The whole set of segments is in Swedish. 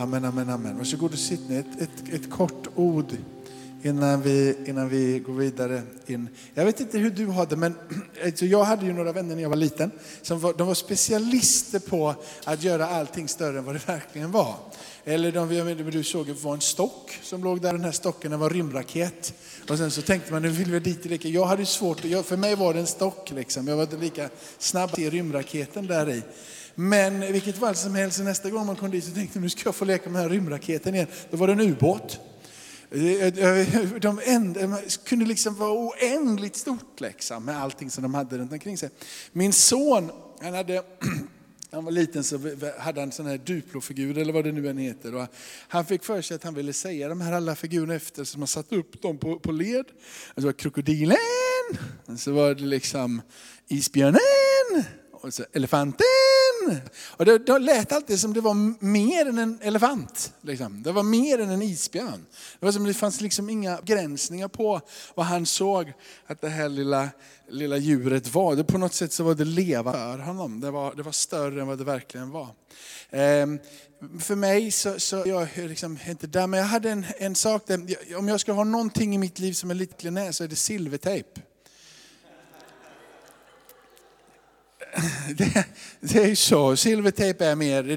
Amen, amen, amen. Varsågod och sitt ner. Ett, ett, ett kort ord innan vi, innan vi går vidare in. Jag vet inte hur du har det, men alltså jag hade ju några vänner när jag var liten. Som var, de var specialister på att göra allting större än vad det verkligen var. Eller de, jag vet, du såg var en stock som låg där, den här stocken den var rymdraket. Och sen så tänkte man, nu vill vi dit och leka. Jag hade svårt, jag, för mig var det en stock liksom. Jag var inte lika snabb att se rymdraketen där i. Men vilket fall som helst, nästa gång man kom dit så tänkte jag, nu ska jag få leka med den här rymdraketen igen. Då var det en ubåt. Eh, de enda, kunde liksom vara oändligt stort liksom, med allting som de hade runt omkring sig. Min son, han hade han var liten så hade han en sån här Duplo-figur eller vad det nu än heter. Och han fick för sig att han ville säga de här alla figurerna efter som man satte upp dem på, på led. Alltså, det var krokodilen, och så var det liksom isbjörnen, och så elefanten. Och det, det lät alltid som det var mer än en elefant. Liksom. Det var mer än en isbjörn. Det, var som det fanns liksom inga begränsningar på vad han såg att det här lilla, lilla djuret var. Det, på något sätt så var det leva för honom. Det var, det var större än vad det verkligen var. Ehm, för mig så, så jag är liksom inte där, men jag hade en, en sak, där, om jag ska ha någonting i mitt liv som är lite klenä så är det silvertejp. det, det är så, silvertejp är mer, det,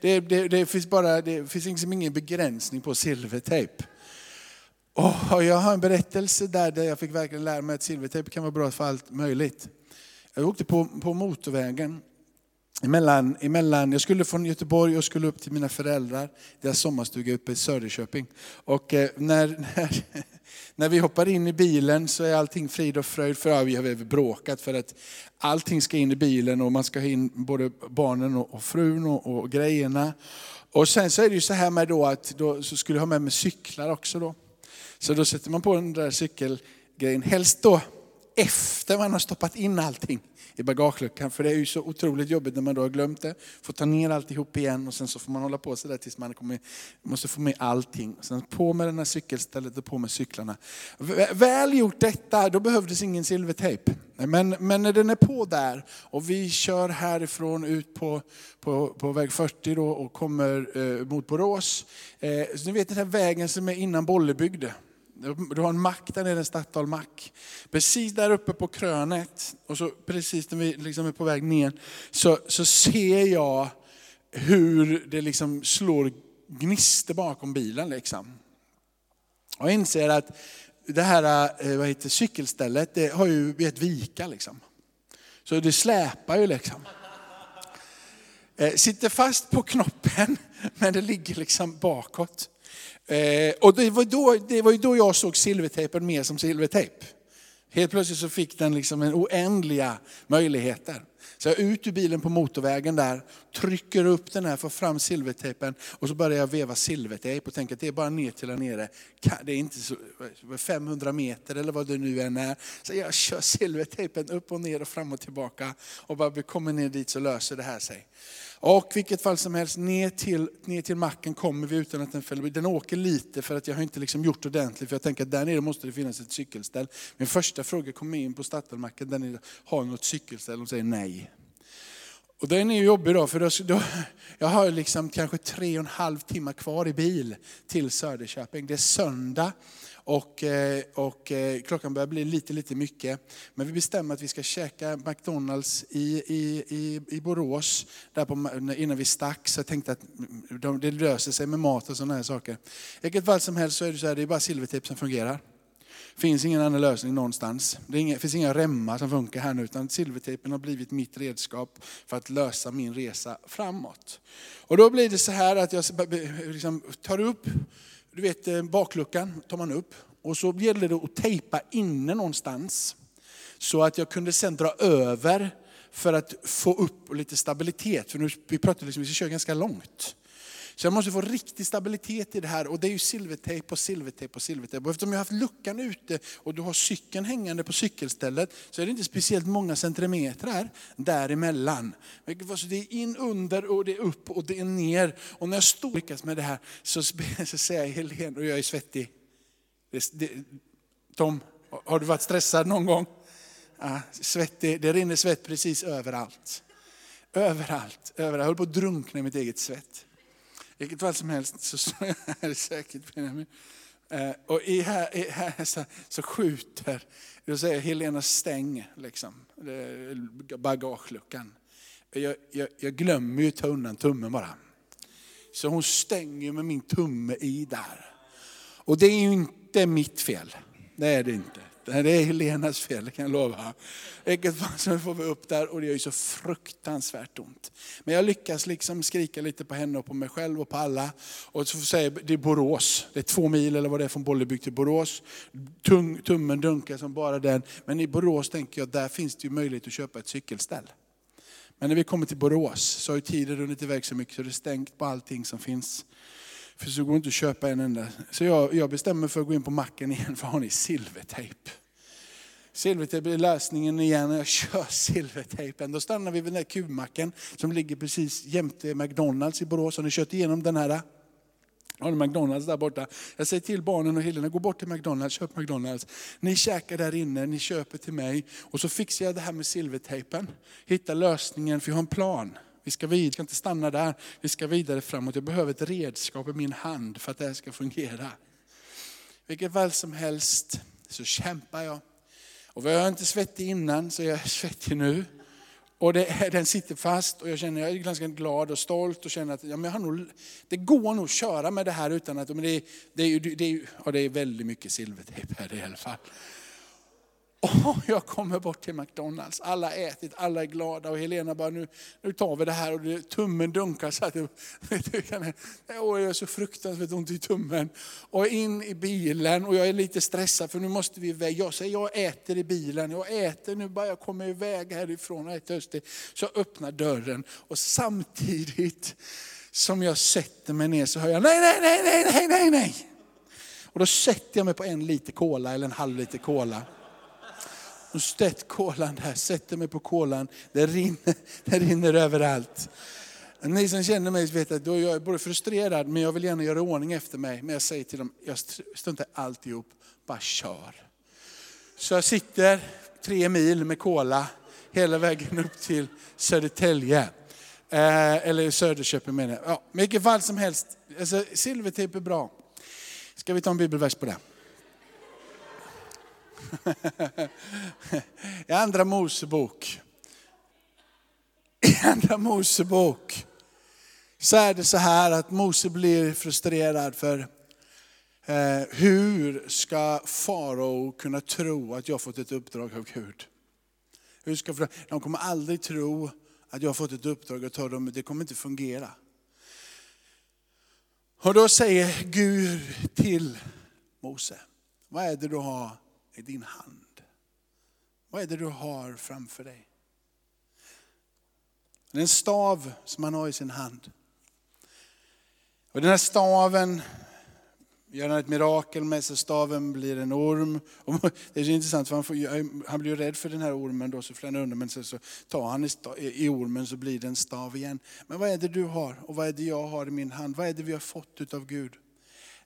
det, det, det finns bara, det finns liksom ingen begränsning på silvertejp. Och jag har en berättelse där, där jag fick verkligen lära mig att silvertejp kan vara bra för allt möjligt. Jag åkte på, på motorvägen Emellan, emellan, jag skulle från Göteborg och skulle upp till mina föräldrar, deras sommarstuga uppe i Söderköping. Och eh, när, när, när vi hoppar in i bilen så är allting frid och fröjd, för vi har bråkat för att allting ska in i bilen och man ska ha in både barnen och, frun och, och grejerna. Och sen så är det ju så här med då att då så skulle jag ha med mig cyklar också då. Så då sätter man på den där cykelgrejen, helst då efter man har stoppat in allting i bagageluckan. För det är ju så otroligt jobbigt när man då har glömt det. Får ta ner alltihop igen och sen så får man hålla på sådär tills man kommer, måste få med allting. Sen på med den här cykelstället och på med cyklarna. Väl gjort detta, då behövdes ingen silvertejp. Men, men när den är på där och vi kör härifrån ut på, på, på väg 40 då och kommer eh, mot Borås. Eh, så ni vet den här vägen som är innan Bollebygd. Du har en mack där nere, en Statoil mack. Precis där uppe på krönet, och så precis när vi liksom är på väg ner, så, så ser jag hur det liksom slår gnister bakom bilen. Liksom. Och jag inser att det här eh, vad heter, cykelstället det har ju ett vika. Liksom. Så det släpar ju liksom. Eh, sitter fast på knoppen, men det ligger liksom bakåt. Eh, och det var, då, det var ju då jag såg silvertejpen mer som silvertejp. Helt plötsligt så fick den liksom en oändliga möjligheter. Så jag ut ur bilen på motorvägen där, trycker upp den här, får fram silvertejpen och så börjar jag veva silvertejp och tänker att det är bara ner till där nere. Det är inte så, 500 meter eller vad det nu än är. Så jag kör silvertejpen upp och ner och fram och tillbaka och bara vi kommer ner dit så löser det här sig. Och vilket fall som helst, ner till, ner till macken kommer vi utan att den fäller. Den åker lite för att jag har inte liksom gjort ordentligt, för jag tänker att där nere måste det finnas ett cykelställ. Min första fråga kommer in på Statoilmacken, där nere, har något cykelställ? De säger nej. Och den är ju jobbig då, för då, då, jag har liksom kanske tre och en halv timme kvar i bil till Söderköping. Det är söndag och, eh, och eh, klockan börjar bli lite, lite mycket. Men vi bestämmer att vi ska käka McDonalds i, i, i, i Borås där på, innan vi stack. Så jag tänkte att det löser sig med mat och sådana här saker. I vilket fall som helst så är det så här, det är bara silvertejp som fungerar. Det finns ingen annan lösning någonstans. Det inga, finns inga remmar som funkar här nu, utan silvertejpen har blivit mitt redskap för att lösa min resa framåt. Och då blir det så här att jag liksom tar upp du vet eh, bakluckan tar man upp och så gällde det att tejpa inne någonstans. Så att jag kunde sen dra över för att få upp lite stabilitet. För nu, vi pratade liksom, vi ska köra ganska långt. Så jag måste få riktig stabilitet i det här och det är ju silvertejp på silvertejp på silvertejp. Och eftersom jag har haft luckan ute och du har cykeln hängande på cykelstället så är det inte speciellt många centimeter däremellan. Så det är in under och det är upp och det är ner. Och när jag står och lyckas med det här så, så säger Helene, och jag är svettig. Det, det, Tom, har du varit stressad någon gång? Ja, svettig, det rinner svett precis överallt. Överallt, överallt. Jag höll på att drunkna i mitt eget svett. Vilket fall som helst så står jag här säkert Benjamin. Eh, och i här, i här så, så skjuter, då säger Helena stäng liksom, bagageluckan. Jag, jag, jag glömmer ju ta undan tummen bara. Så hon stänger med min tumme i där. Och det är ju inte mitt fel. Det är det inte. Det är Helenas fel, det kan jag lova. Vilket fall får vi upp där och det gör ju så fruktansvärt ont. Men jag lyckas liksom skrika lite på henne och på mig själv och på alla. Och så säger det är Borås, det är två mil eller vad det är från Bollebygd till Borås. Tung, tummen dunkar som bara den. Men i Borås tänker jag, där finns det ju möjlighet att köpa ett cykelställ. Men när vi kommer till Borås så har ju tiden runnit iväg så mycket så det är stängt på allting som finns. För så går det inte att köpa en enda. Så jag, jag bestämmer för att gå in på macken igen, för har ni silvertejp? Silvertejp är lösningen igen jag kör silvertejpen. Då stannar vi vid den där kubmacken som ligger precis jämte McDonalds i Borås. Har ni kört igenom den här? har ni McDonalds där borta. Jag säger till barnen och Helena, gå bort till McDonalds, köp McDonalds. Ni käkar där inne, ni köper till mig. Och så fixar jag det här med silvertejpen. Hittar lösningen, för jag har en plan. Vi ska vidare, ska inte stanna där, vi ska vidare framåt. Jag behöver ett redskap i min hand för att det här ska fungera. Vilket fall som helst så kämpar jag. Och var jag inte svettig innan så är jag svettig nu. Och det, den sitter fast och jag känner jag är ganska glad och stolt och känner att ja, men jag har nog, det går nog att köra med det här utan att, men det, det, det, det, ja, det är väldigt mycket silvertejp här i alla fall. Och jag kommer bort till McDonalds, alla har ätit, alla är glada och Helena bara, nu, nu tar vi det här och det, tummen dunkar så att jag är så fruktansvärt ont i tummen. Och in i bilen och jag är lite stressad för nu måste vi iväg. Jag säger, jag äter i bilen, jag äter nu bara jag kommer iväg härifrån och är törstig. Så jag öppnar dörren och samtidigt som jag sätter mig ner så hör jag, nej, nej, nej, nej, nej, nej, nej. Och då sätter jag mig på en liter cola eller en halv liter cola och stött kolan där, sätter mig på kolan, det rinner, det rinner överallt. Ni som känner mig vet att då är jag både frustrerad men jag vill gärna göra ordning efter mig. Men jag säger till dem, jag struntar alltihop, bara kör. Så jag sitter tre mil med kola hela vägen upp till Södertälje. Eh, eller Söderköping menar jag. Ja, vilket fall som helst, alltså, silvertejp är bra. Ska vi ta en bibelvers på det? I andra Mosebok, i andra Mosebok så är det så här att Mose blir frustrerad för eh, hur ska farao kunna tro att jag fått ett uppdrag av Gud? Hur ska, de kommer aldrig tro att jag har fått ett uppdrag att ta dem, det kommer inte fungera. Och då säger Gud till Mose, vad är det du har i din hand? Vad är det du har framför dig? Det är en stav som han har i sin hand. Och den här staven gör han ett mirakel med så staven blir en orm. Och det är så intressant för han, får, han blir rädd för den här ormen då, så flyr han undan. Men så, så tar han i, i ormen så blir det en stav igen. Men vad är det du har och vad är det jag har i min hand? Vad är det vi har fått av Gud?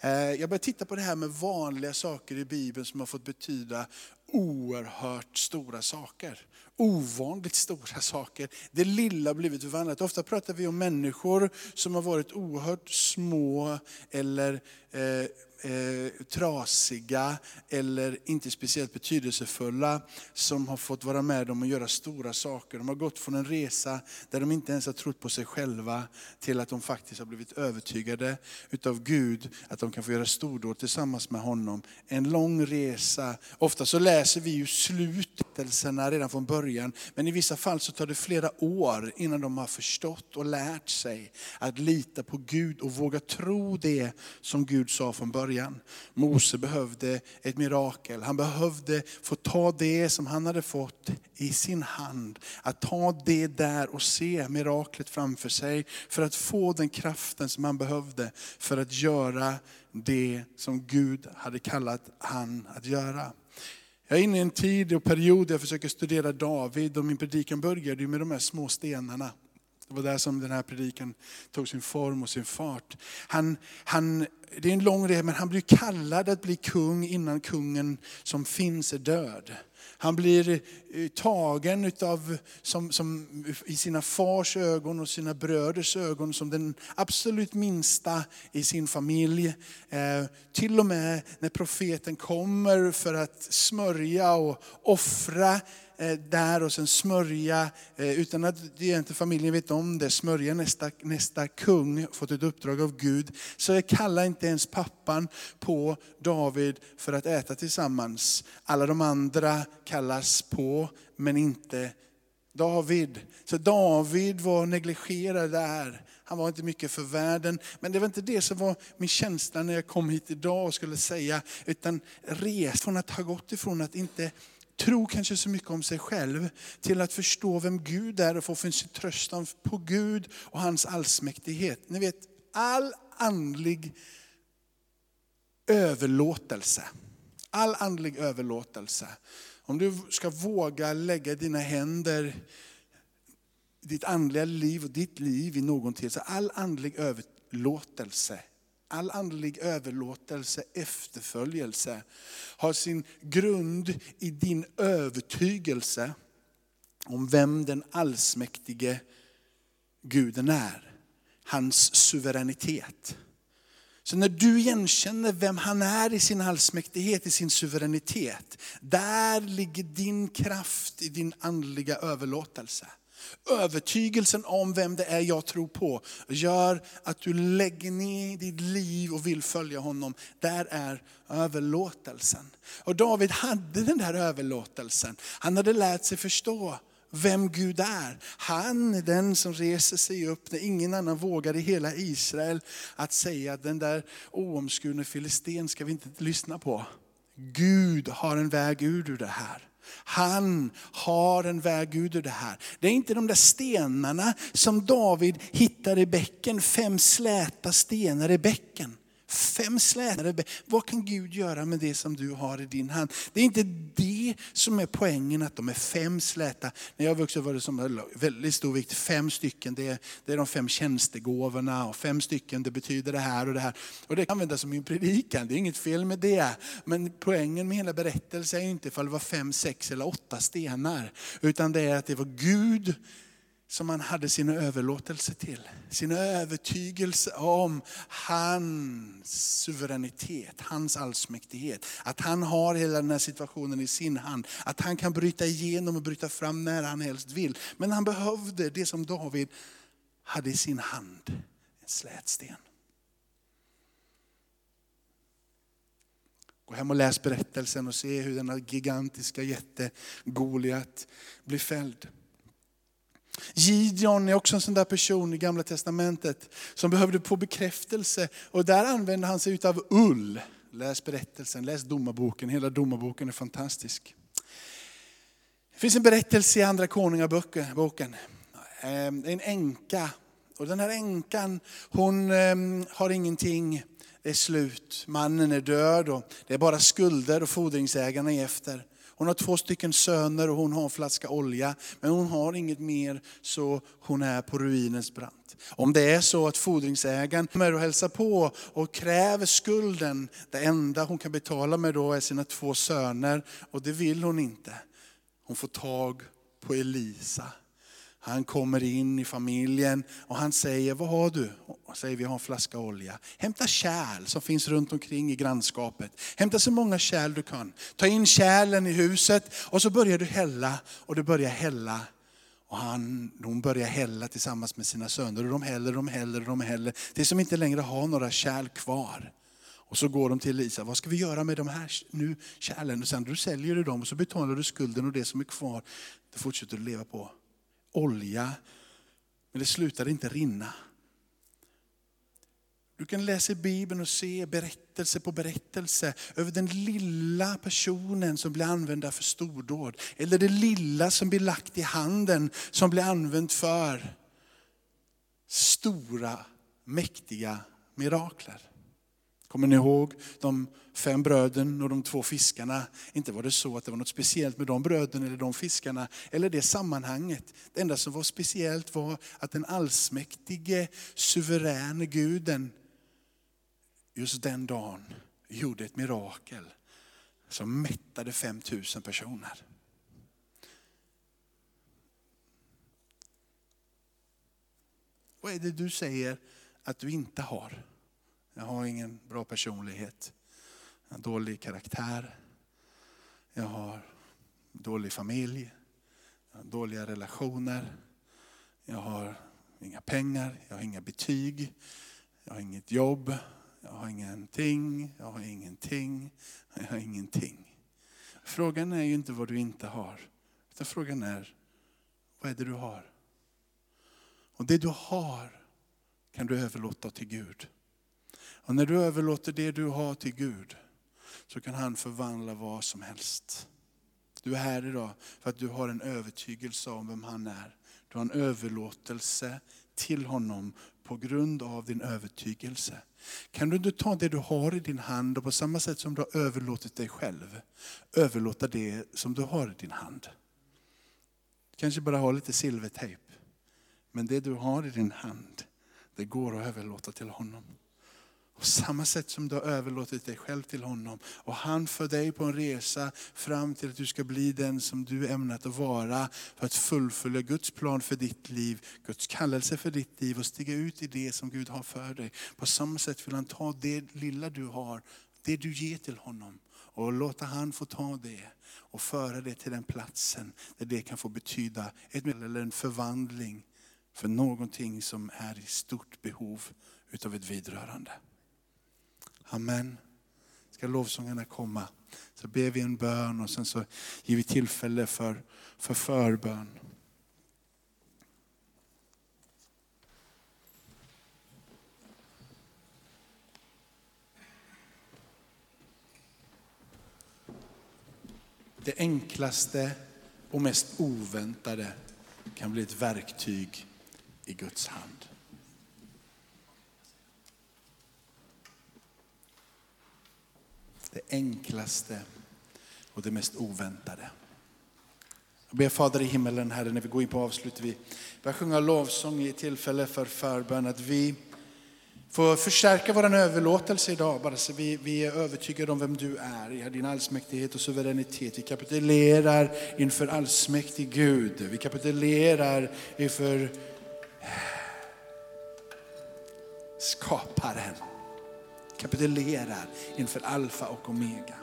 Eh, jag började titta på det här med vanliga saker i Bibeln som har fått betyda oerhört stora saker. Ovanligt stora saker. Det lilla har blivit förvandlat. Ofta pratar vi om människor som har varit oerhört små eller eh, eh, trasiga eller inte speciellt betydelsefulla som har fått vara med om att göra stora saker. De har gått från en resa där de inte ens har trott på sig själva till att de faktiskt har blivit övertygade utav Gud att de kan få göra stordåd tillsammans med honom. En lång resa. Ofta så läser vi ju slutelserna redan från början men i vissa fall så tar det flera år innan de har förstått och lärt sig att lita på Gud och våga tro det som Gud sa från början. Mose behövde ett mirakel. Han behövde få ta det som han hade fått i sin hand. Att ta det där och se miraklet framför sig. För att få den kraften som han behövde för att göra det som Gud hade kallat han att göra. Jag är inne i en tid och period där jag försöker studera David och min predikan började med de här små stenarna. Det var där som den här predikan tog sin form och sin fart. Han, han, det är en lång resa, men han blir kallad att bli kung innan kungen som finns är död. Han blir eh, tagen utav, som, som, i sina fars ögon och sina bröders ögon som den absolut minsta i sin familj. Eh, till och med när profeten kommer för att smörja och offra Eh, där och sen smörja, eh, utan att egentligen familjen vet om det, smörja nästa, nästa kung, fått ett uppdrag av Gud. Så jag kallar inte ens pappan på David för att äta tillsammans. Alla de andra kallas på, men inte David. Så David var negligerad där. Han var inte mycket för världen. Men det var inte det som var min känsla när jag kom hit idag och skulle säga. Utan res från att ha gått ifrån att inte tro kanske så mycket om sig själv, till att förstå vem Gud är och få sin tröstan på Gud och hans allsmäktighet. Ni vet, all andlig överlåtelse, all andlig överlåtelse. Om du ska våga lägga dina händer, ditt andliga liv och ditt liv i någonting, så all andlig överlåtelse All andlig överlåtelse, efterföljelse, har sin grund i din övertygelse om vem den allsmäktige guden är. Hans suveränitet. Så när du igenkänner vem han är i sin allsmäktighet, i sin suveränitet, där ligger din kraft i din andliga överlåtelse. Övertygelsen om vem det är jag tror på gör att du lägger ner ditt liv och vill följa honom. Där är överlåtelsen. Och David hade den där överlåtelsen. Han hade lärt sig förstå vem Gud är. Han är den som reser sig upp när ingen annan vågar i hela Israel att säga att den där oomskurne filisten ska vi inte lyssna på. Gud har en väg ur det här. Han har en väg ut ur det här. Det är inte de där stenarna som David hittar i bäcken, fem släta stenar i bäcken. Fem slätar. Vad kan Gud göra med det som du har i din hand? Det är inte det som är poängen, att de är fem släta. När jag vuxit var det som väldigt stor vikt, fem stycken, det är, det är de fem tjänstegåvorna och fem stycken det betyder det här och det här. Och det kan användas som en predikan, det är inget fel med det. Men poängen med hela berättelsen är inte ifall det var fem, sex eller åtta stenar. Utan det är att det var Gud som han hade sin överlåtelse till. Sin övertygelse om hans suveränitet, hans allsmäktighet. Att han har hela den här situationen i sin hand. Att han kan bryta igenom och bryta fram när han helst vill. Men han behövde det som David hade i sin hand, en slätsten. Gå hem och läs berättelsen och se hur denna gigantiska jätte Goliat blir fälld. Gideon är också en sån där person i gamla testamentet som behövde få bekräftelse. Och där använde han sig av ull. Läs berättelsen, läs domarboken, hela domarboken är fantastisk. Det finns en berättelse i andra konungaboken. Ehm, en änka. Och den här änkan, hon ehm, har ingenting, det är slut. Mannen är död och det är bara skulder och fordringsägarna är efter. Hon har två stycken söner och hon har en flaska olja. Men hon har inget mer så hon är på ruinens brant. Om det är så att fordringsägaren kommer och hälsar på och kräver skulden. Det enda hon kan betala med då är sina två söner och det vill hon inte. Hon får tag på Elisa han kommer in i familjen och han säger, vad har du? Och säger, vi har en flaska olja. Hämta kärl som finns runt omkring i grannskapet. Hämta så många kärl du kan. Ta in kärlen i huset och så börjar du hälla och du börjar hälla. Och han, hon börjar hälla tillsammans med sina söner och de häller, de häller, de häller. Tills som inte längre har några kärl kvar. Och så går de till Elisa, vad ska vi göra med de här nu kärlen? Och sen du säljer du dem och så betalar du skulden och det som är kvar, det fortsätter du leva på olja, men det slutade inte rinna. Du kan läsa i Bibeln och se berättelse på berättelse över den lilla personen som blir använd för stordåd. Eller det lilla som blir lagt i handen som blir använt för stora, mäktiga mirakler. Kommer ni ihåg de fem bröden och de två fiskarna? Inte var det så att det var något speciellt med de bröden eller de fiskarna, eller det sammanhanget. Det enda som var speciellt var att den allsmäktige, suveräne guden, just den dagen gjorde ett mirakel som mättade 5000 personer. Vad är det du säger att du inte har? Jag har ingen bra personlighet. Jag har dålig karaktär. Jag har dålig familj. Jag har dåliga relationer. Jag har inga pengar. Jag har inga betyg. Jag har inget jobb. Jag har ingenting. Jag har ingenting. Jag har ingenting. Frågan är ju inte vad du inte har. Utan frågan är, vad är det du har? Och det du har kan du överlåta till Gud. Och när du överlåter det du har till Gud så kan han förvandla vad som helst. Du är här idag för att du har en övertygelse om vem han är. Du har en överlåtelse till honom på grund av din övertygelse. Kan du inte ta det du har i din hand och på samma sätt som du har överlåtit dig själv, överlåta det som du har i din hand. Kanske bara ha lite silvertejp. Men det du har i din hand, det går att överlåta till honom. På samma sätt som du har överlåtit dig själv till honom. Och han för dig på en resa fram till att du ska bli den som du ämnat att vara. För att fullfölja Guds plan för ditt liv, Guds kallelse för ditt liv och stiga ut i det som Gud har för dig. På samma sätt vill han ta det lilla du har, det du ger till honom. Och låta han få ta det och föra det till den platsen där det kan få betyda ett, eller en förvandling för någonting som är i stort behov utav ett vidrörande. Amen. Ska lovsångarna komma så ber vi en bön och sen så ger vi tillfälle för, för förbön. Det enklaste och mest oväntade kan bli ett verktyg i Guds hand. Det enklaste och det mest oväntade. Jag ber Fader i himmelen, Herre, när vi går in på avslutet, vi börjar sjunga lovsång i tillfälle för förbön, att vi får förstärka vår överlåtelse idag, bara så vi, vi är övertygade om vem du är, i din allsmäktighet och suveränitet. Vi kapitulerar inför allsmäktig Gud, vi kapitulerar inför skaparen kapitulerar inför alfa och omega.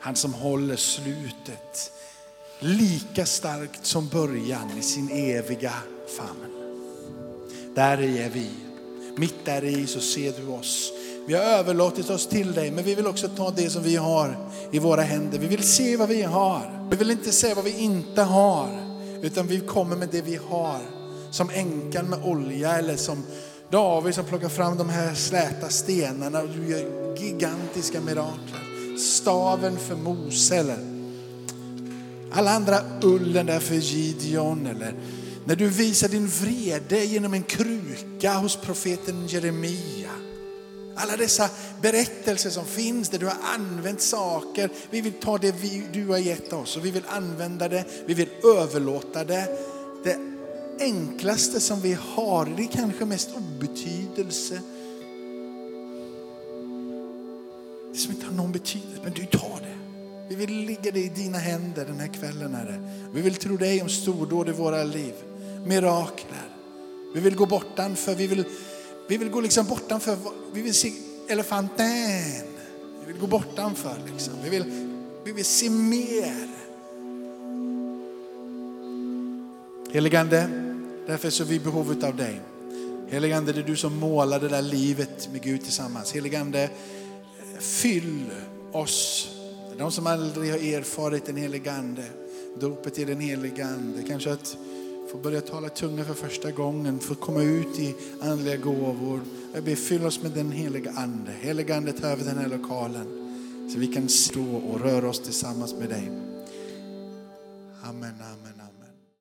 Han som håller slutet lika starkt som början i sin eviga famn. Där är vi. Mitt där i så ser du oss. Vi har överlåtit oss till dig, men vi vill också ta det som vi har i våra händer. Vi vill se vad vi har. Vi vill inte se vad vi inte har, utan vi kommer med det vi har. Som änkan med olja eller som David som plockar fram de här släta stenarna och du gör gigantiska mirakler. Staven för Mose eller alla andra ullen där för Gideon eller när du visar din vrede genom en kruka hos profeten Jeremia. Alla dessa berättelser som finns där du har använt saker. Vi vill ta det vi, du har gett oss och vi vill använda det, vi vill överlåta det. Det enklaste som vi har, det är kanske mest obetydelse. Det som inte har någon betydelse, men du tar det. Vi vill ligga det i dina händer den här kvällen Herre. Vi vill tro dig om stordåd i våra liv, mirakler. Vi vill gå bortanför, vi vill, vi vill gå liksom bortanför, vi vill se elefanten. Vi vill gå bortanför liksom. Vi vill, vi vill se mer. Heligande, därför så är vi i behov av dig. Heligande, det är du som målar det där livet med Gud tillsammans. Heligande, fyll oss. De som aldrig har erfarit den heligande, dopet i den heligande. Kanske att få börja tala tunga för första gången, få komma ut i andliga gåvor. Jag ber, fyll oss med den heliga ande. Heligande, ta över den här lokalen. Så vi kan stå och röra oss tillsammans med dig. Amen, amen.